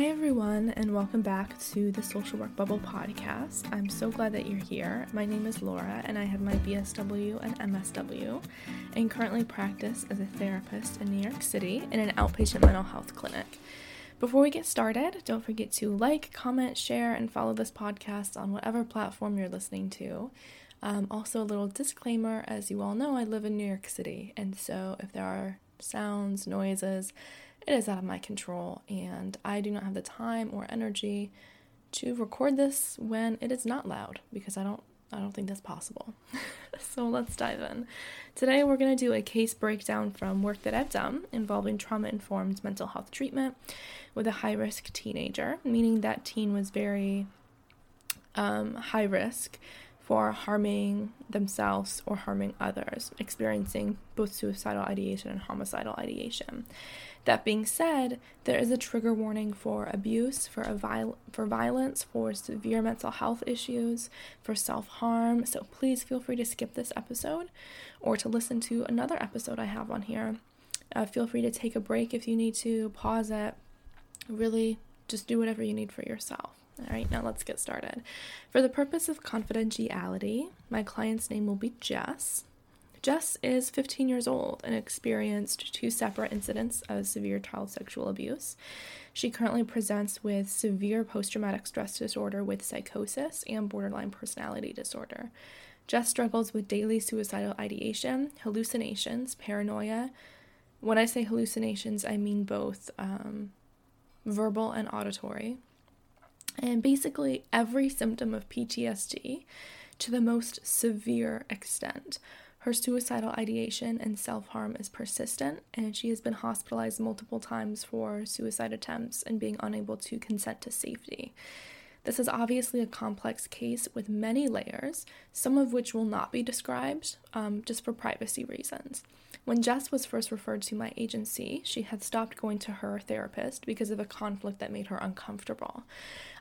Hi, everyone, and welcome back to the Social Work Bubble podcast. I'm so glad that you're here. My name is Laura, and I have my BSW and MSW, and currently practice as a therapist in New York City in an outpatient mental health clinic. Before we get started, don't forget to like, comment, share, and follow this podcast on whatever platform you're listening to. Um, also, a little disclaimer as you all know, I live in New York City, and so if there are sounds, noises, it is out of my control, and I do not have the time or energy to record this when it is not loud because I don't I don't think that's possible. so let's dive in. Today we're going to do a case breakdown from work that I've done involving trauma informed mental health treatment with a high risk teenager, meaning that teen was very um, high risk for harming themselves or harming others, experiencing both suicidal ideation and homicidal ideation. That being said, there is a trigger warning for abuse, for a viol- for violence, for severe mental health issues, for self-harm. So please feel free to skip this episode or to listen to another episode I have on here. Uh, feel free to take a break if you need to, pause it. Really, just do whatever you need for yourself. All right, now let's get started. For the purpose of confidentiality, my client's name will be Jess. Jess is 15 years old and experienced two separate incidents of severe child sexual abuse. She currently presents with severe post traumatic stress disorder with psychosis and borderline personality disorder. Jess struggles with daily suicidal ideation, hallucinations, paranoia. When I say hallucinations, I mean both um, verbal and auditory, and basically every symptom of PTSD to the most severe extent. Her suicidal ideation and self harm is persistent, and she has been hospitalized multiple times for suicide attempts and being unable to consent to safety. This is obviously a complex case with many layers, some of which will not be described um, just for privacy reasons. When Jess was first referred to my agency, she had stopped going to her therapist because of a conflict that made her uncomfortable.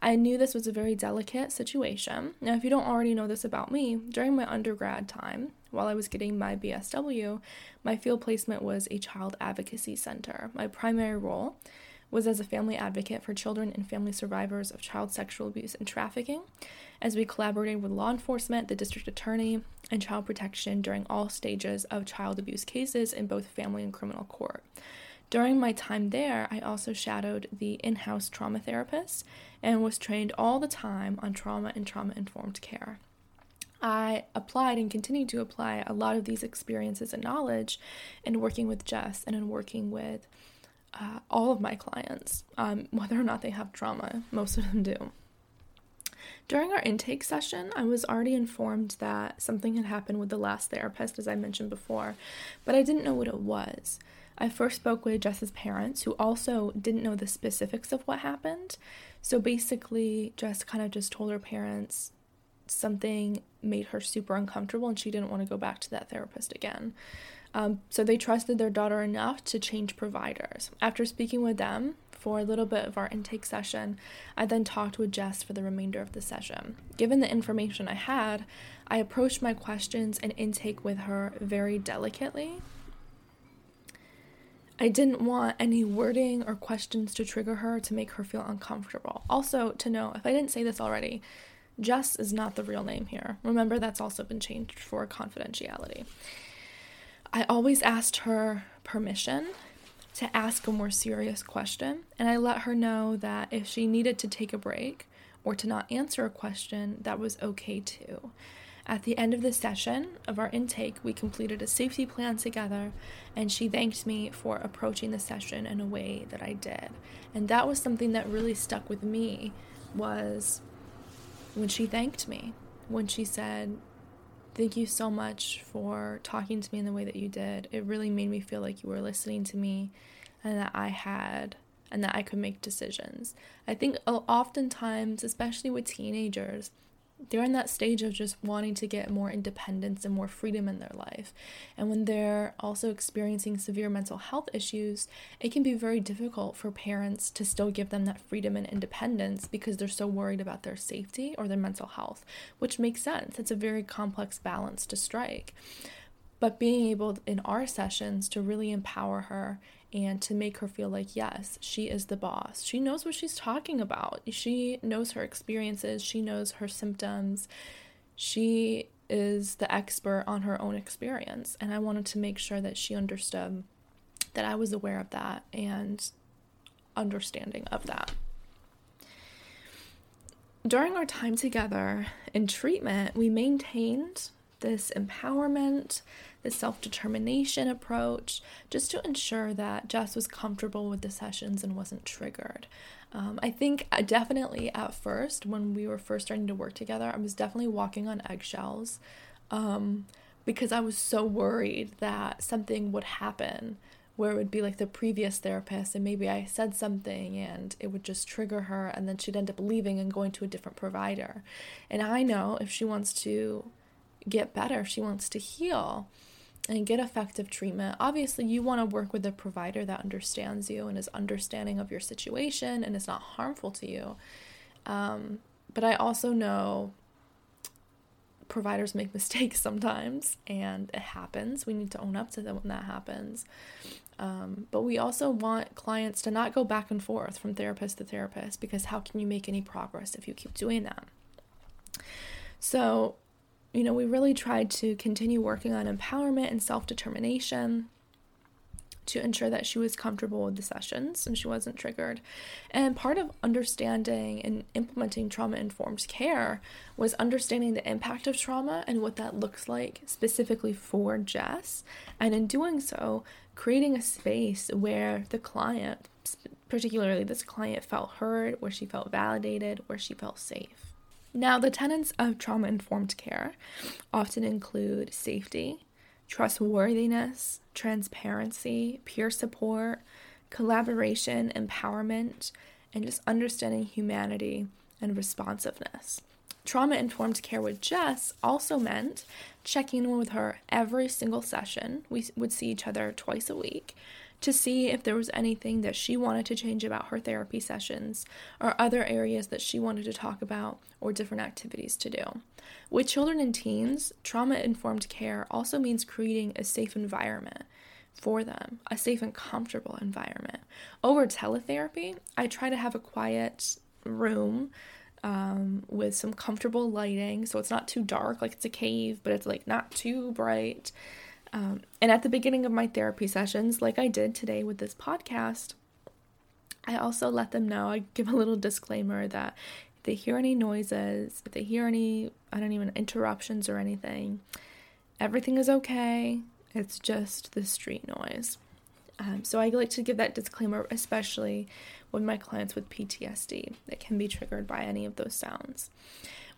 I knew this was a very delicate situation. Now, if you don't already know this about me, during my undergrad time, while I was getting my BSW, my field placement was a child advocacy center. My primary role was as a family advocate for children and family survivors of child sexual abuse and trafficking, as we collaborated with law enforcement, the district attorney, and child protection during all stages of child abuse cases in both family and criminal court. During my time there, I also shadowed the in house trauma therapist and was trained all the time on trauma and trauma informed care. I applied and continue to apply a lot of these experiences and knowledge in working with Jess and in working with uh, all of my clients, um, whether or not they have trauma. Most of them do. During our intake session, I was already informed that something had happened with the last therapist, as I mentioned before, but I didn't know what it was. I first spoke with Jess's parents, who also didn't know the specifics of what happened. So basically, Jess kind of just told her parents something made her super uncomfortable and she didn't want to go back to that therapist again. Um, so they trusted their daughter enough to change providers. After speaking with them for a little bit of our intake session, I then talked with Jess for the remainder of the session. Given the information I had, I approached my questions and intake with her very delicately. I didn't want any wording or questions to trigger her to make her feel uncomfortable. Also, to know if I didn't say this already, Jess is not the real name here. Remember, that's also been changed for confidentiality. I always asked her permission to ask a more serious question, and I let her know that if she needed to take a break or to not answer a question, that was okay too. At the end of the session of our intake, we completed a safety plan together, and she thanked me for approaching the session in a way that I did. And that was something that really stuck with me was when she thanked me, when she said, Thank you so much for talking to me in the way that you did. It really made me feel like you were listening to me and that I had and that I could make decisions. I think oftentimes, especially with teenagers, they're in that stage of just wanting to get more independence and more freedom in their life. And when they're also experiencing severe mental health issues, it can be very difficult for parents to still give them that freedom and independence because they're so worried about their safety or their mental health, which makes sense. It's a very complex balance to strike. But being able in our sessions to really empower her and to make her feel like, yes, she is the boss. She knows what she's talking about. She knows her experiences, she knows her symptoms. She is the expert on her own experience. And I wanted to make sure that she understood that I was aware of that and understanding of that. During our time together in treatment, we maintained this empowerment, this self determination approach, just to ensure that Jess was comfortable with the sessions and wasn't triggered. Um, I think uh, definitely at first, when we were first starting to work together, I was definitely walking on eggshells um, because I was so worried that something would happen where it would be like the previous therapist and maybe I said something and it would just trigger her and then she'd end up leaving and going to a different provider. And I know if she wants to get better, if she wants to heal and get effective treatment, obviously you want to work with a provider that understands you and is understanding of your situation and is not harmful to you. Um, but I also know providers make mistakes sometimes and it happens. We need to own up to them when that happens. Um, but we also want clients to not go back and forth from therapist to therapist because how can you make any progress if you keep doing that? So, you know, we really tried to continue working on empowerment and self determination to ensure that she was comfortable with the sessions and she wasn't triggered. And part of understanding and implementing trauma informed care was understanding the impact of trauma and what that looks like specifically for Jess. And in doing so, creating a space where the client, particularly this client, felt heard, where she felt validated, where she felt safe. Now, the tenets of trauma informed care often include safety, trustworthiness, transparency, peer support, collaboration, empowerment, and just understanding humanity and responsiveness. Trauma informed care with Jess also meant checking in with her every single session. We would see each other twice a week to see if there was anything that she wanted to change about her therapy sessions or other areas that she wanted to talk about or different activities to do. With children and teens, trauma informed care also means creating a safe environment for them, a safe and comfortable environment. Over teletherapy, I try to have a quiet room um, with some comfortable lighting. So it's not too dark, like it's a cave, but it's like not too bright. Um, and at the beginning of my therapy sessions, like I did today with this podcast, I also let them know, I give a little disclaimer that if they hear any noises, if they hear any, I don't even, interruptions or anything, everything is okay. It's just the street noise. Um, so I like to give that disclaimer, especially with my clients with PTSD that can be triggered by any of those sounds.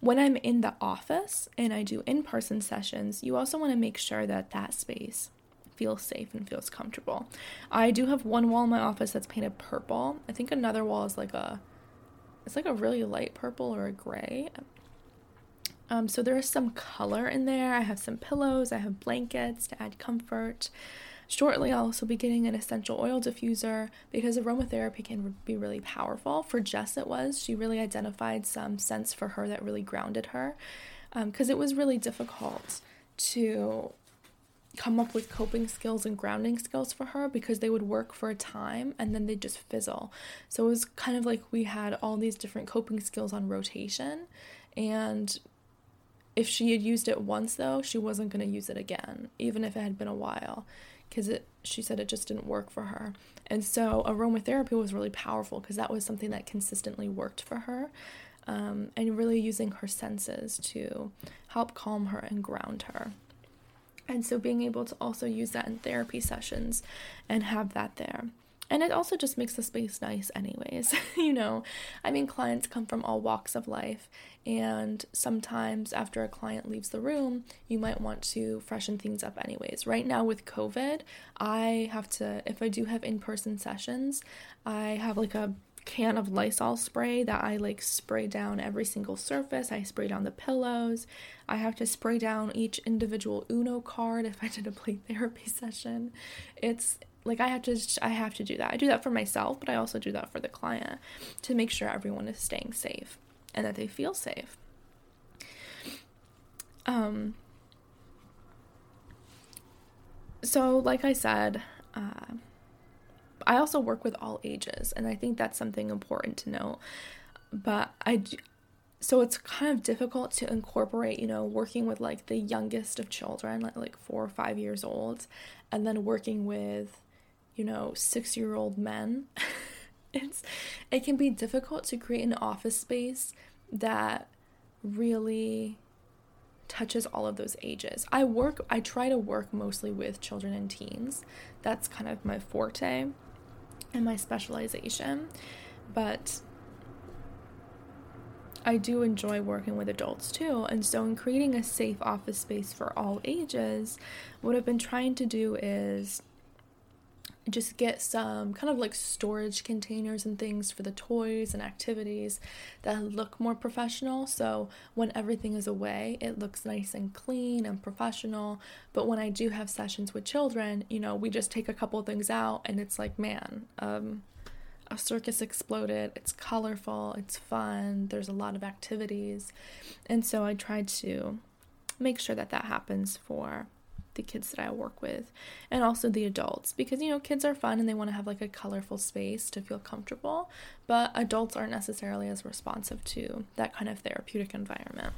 When I'm in the office and I do in person sessions, you also want to make sure that that space feels safe and feels comfortable. I do have one wall in my office that's painted purple. I think another wall is like a it's like a really light purple or a gray. Um, so there is some color in there. I have some pillows, I have blankets to add comfort. Shortly, I'll also be getting an essential oil diffuser because aromatherapy can be really powerful. For Jess, it was. She really identified some scents for her that really grounded her because um, it was really difficult to come up with coping skills and grounding skills for her because they would work for a time and then they'd just fizzle. So it was kind of like we had all these different coping skills on rotation. And if she had used it once, though, she wasn't going to use it again, even if it had been a while because she said it just didn't work for her. And so aromatherapy was really powerful because that was something that consistently worked for her. Um, and really using her senses to help calm her and ground her. And so being able to also use that in therapy sessions and have that there. And it also just makes the space nice, anyways. you know, I mean, clients come from all walks of life, and sometimes after a client leaves the room, you might want to freshen things up, anyways. Right now, with COVID, I have to, if I do have in person sessions, I have like a can of Lysol spray that I like spray down every single surface. I spray down the pillows. I have to spray down each individual Uno card if I did a play therapy session. It's like I have to I have to do that. I do that for myself, but I also do that for the client to make sure everyone is staying safe and that they feel safe. Um so like I said, uh, I also work with all ages, and I think that's something important to note. But I, so it's kind of difficult to incorporate, you know, working with like the youngest of children, like like four or five years old, and then working with, you know, six year old men. it's it can be difficult to create an office space that really touches all of those ages. I work I try to work mostly with children and teens. That's kind of my forte and my specialization. But I do enjoy working with adults too. And so, in creating a safe office space for all ages, what I've been trying to do is just get some kind of like storage containers and things for the toys and activities that look more professional. So when everything is away, it looks nice and clean and professional. But when I do have sessions with children, you know, we just take a couple things out and it's like, man, um, a circus exploded. It's colorful, it's fun, there's a lot of activities. And so I try to make sure that that happens for the kids that I work with and also the adults because you know kids are fun and they want to have like a colorful space to feel comfortable, but adults aren't necessarily as responsive to that kind of therapeutic environment.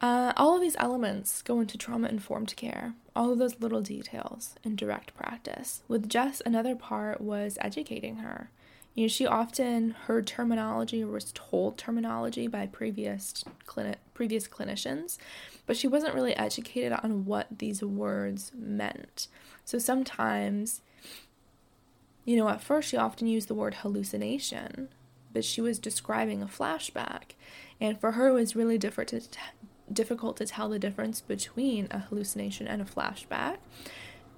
Uh, all of these elements go into trauma informed care, all of those little details in direct practice. With Jess, another part was educating her. You know, she often heard terminology or was told terminology by previous clinic previous clinicians, but she wasn't really educated on what these words meant. So sometimes, you know, at first she often used the word hallucination, but she was describing a flashback, and for her it was really different to t- difficult to tell the difference between a hallucination and a flashback.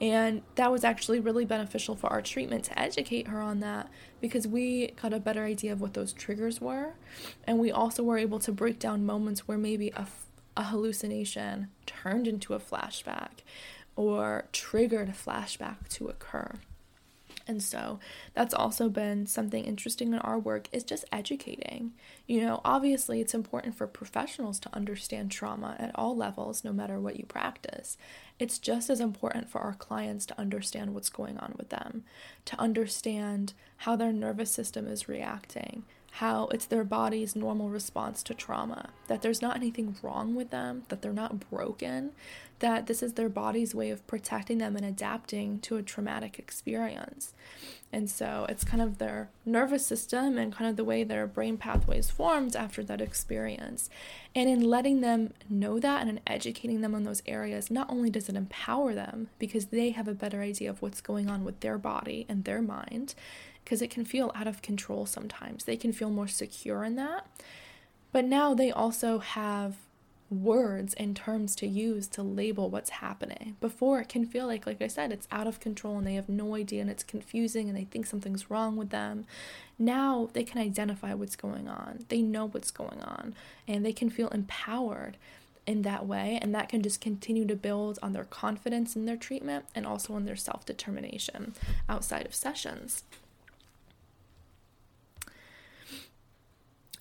And that was actually really beneficial for our treatment to educate her on that because we got a better idea of what those triggers were. And we also were able to break down moments where maybe a, a hallucination turned into a flashback or triggered a flashback to occur. And so that's also been something interesting in our work is just educating. You know, obviously it's important for professionals to understand trauma at all levels no matter what you practice. It's just as important for our clients to understand what's going on with them, to understand how their nervous system is reacting, how it's their body's normal response to trauma, that there's not anything wrong with them, that they're not broken, that this is their body's way of protecting them and adapting to a traumatic experience. And so it's kind of their nervous system and kind of the way their brain pathways formed after that experience. And in letting them know that and in educating them on those areas, not only does it empower them because they have a better idea of what's going on with their body and their mind, because it can feel out of control sometimes. They can feel more secure in that. But now they also have words and terms to use to label what's happening. Before it can feel like like I said it's out of control and they have no idea and it's confusing and they think something's wrong with them. Now they can identify what's going on. They know what's going on and they can feel empowered in that way and that can just continue to build on their confidence in their treatment and also in their self-determination outside of sessions.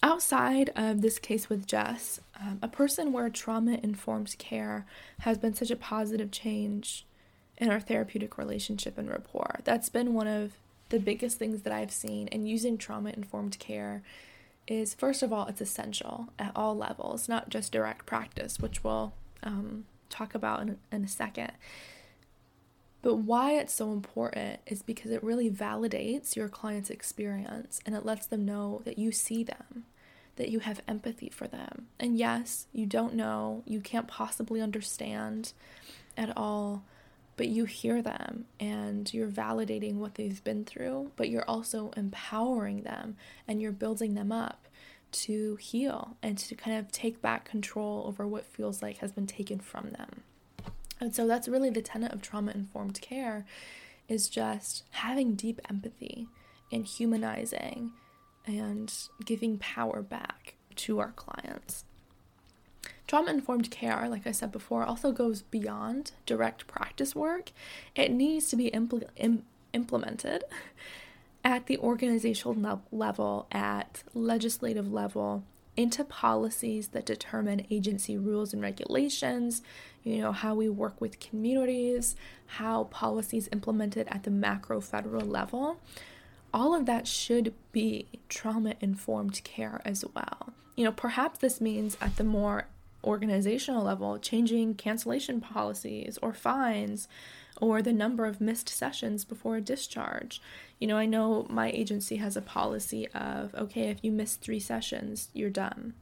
Outside of this case with Jess, um, a person where trauma informed care has been such a positive change in our therapeutic relationship and rapport. That's been one of the biggest things that I've seen and using trauma informed care is first of all, it's essential at all levels, not just direct practice, which we'll um, talk about in, in a second. But why it's so important is because it really validates your client's experience and it lets them know that you see them that you have empathy for them. And yes, you don't know, you can't possibly understand at all, but you hear them and you're validating what they've been through, but you're also empowering them and you're building them up to heal and to kind of take back control over what feels like has been taken from them. And so that's really the tenet of trauma informed care is just having deep empathy and humanizing and giving power back to our clients. Trauma informed care, like I said before, also goes beyond direct practice work. It needs to be impl- Im- implemented at the organizational level, at legislative level, into policies that determine agency rules and regulations, you know, how we work with communities, how policies implemented at the macro federal level. All of that should be trauma informed care as well. You know, perhaps this means at the more organizational level, changing cancellation policies or fines or the number of missed sessions before a discharge. You know, I know my agency has a policy of okay, if you miss three sessions, you're done.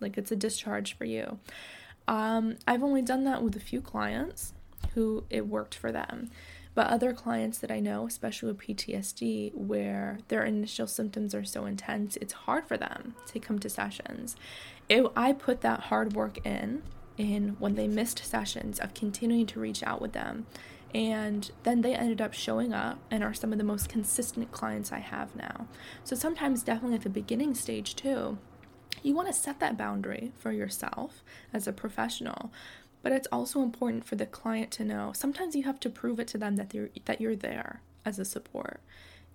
Like it's a discharge for you. Um, I've only done that with a few clients who it worked for them. But other clients that I know, especially with PTSD, where their initial symptoms are so intense, it's hard for them to come to sessions. I put that hard work in in when they missed sessions of continuing to reach out with them and then they ended up showing up and are some of the most consistent clients I have now. So sometimes, definitely at the beginning stage, too, you want to set that boundary for yourself as a professional. But it's also important for the client to know sometimes you have to prove it to them that you're, that you're there as a support,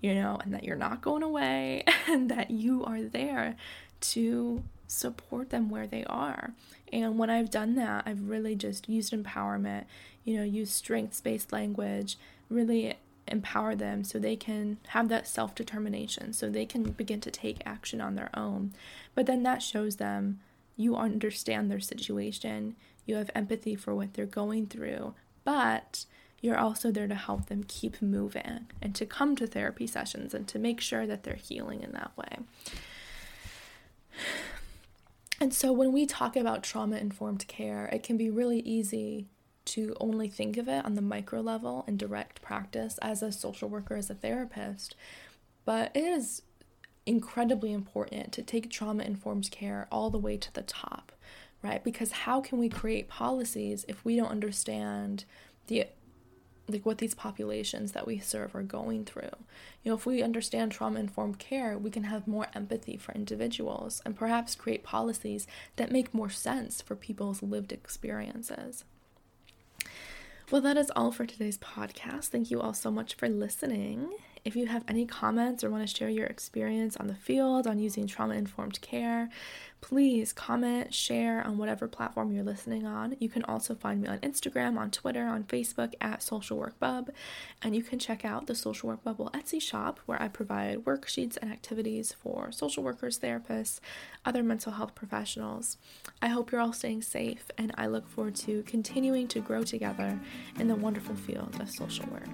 you know, and that you're not going away and that you are there to support them where they are. And when I've done that, I've really just used empowerment, you know, use strengths based language, really empower them so they can have that self determination, so they can begin to take action on their own. But then that shows them you understand their situation, you have empathy for what they're going through, but you're also there to help them keep moving and to come to therapy sessions and to make sure that they're healing in that way. And so when we talk about trauma informed care, it can be really easy to only think of it on the micro level and direct practice as a social worker, as a therapist. But it is incredibly important to take trauma informed care all the way to the top, right? Because how can we create policies if we don't understand the like what these populations that we serve are going through. You know, if we understand trauma informed care, we can have more empathy for individuals and perhaps create policies that make more sense for people's lived experiences. Well, that is all for today's podcast. Thank you all so much for listening. If you have any comments or want to share your experience on the field on using trauma informed care, please comment, share on whatever platform you're listening on. You can also find me on Instagram, on Twitter, on Facebook at Social Work Bub, and you can check out the Social Work Bubble Etsy shop where I provide worksheets and activities for social workers, therapists, other mental health professionals. I hope you're all staying safe, and I look forward to continuing to grow together in the wonderful field of social work.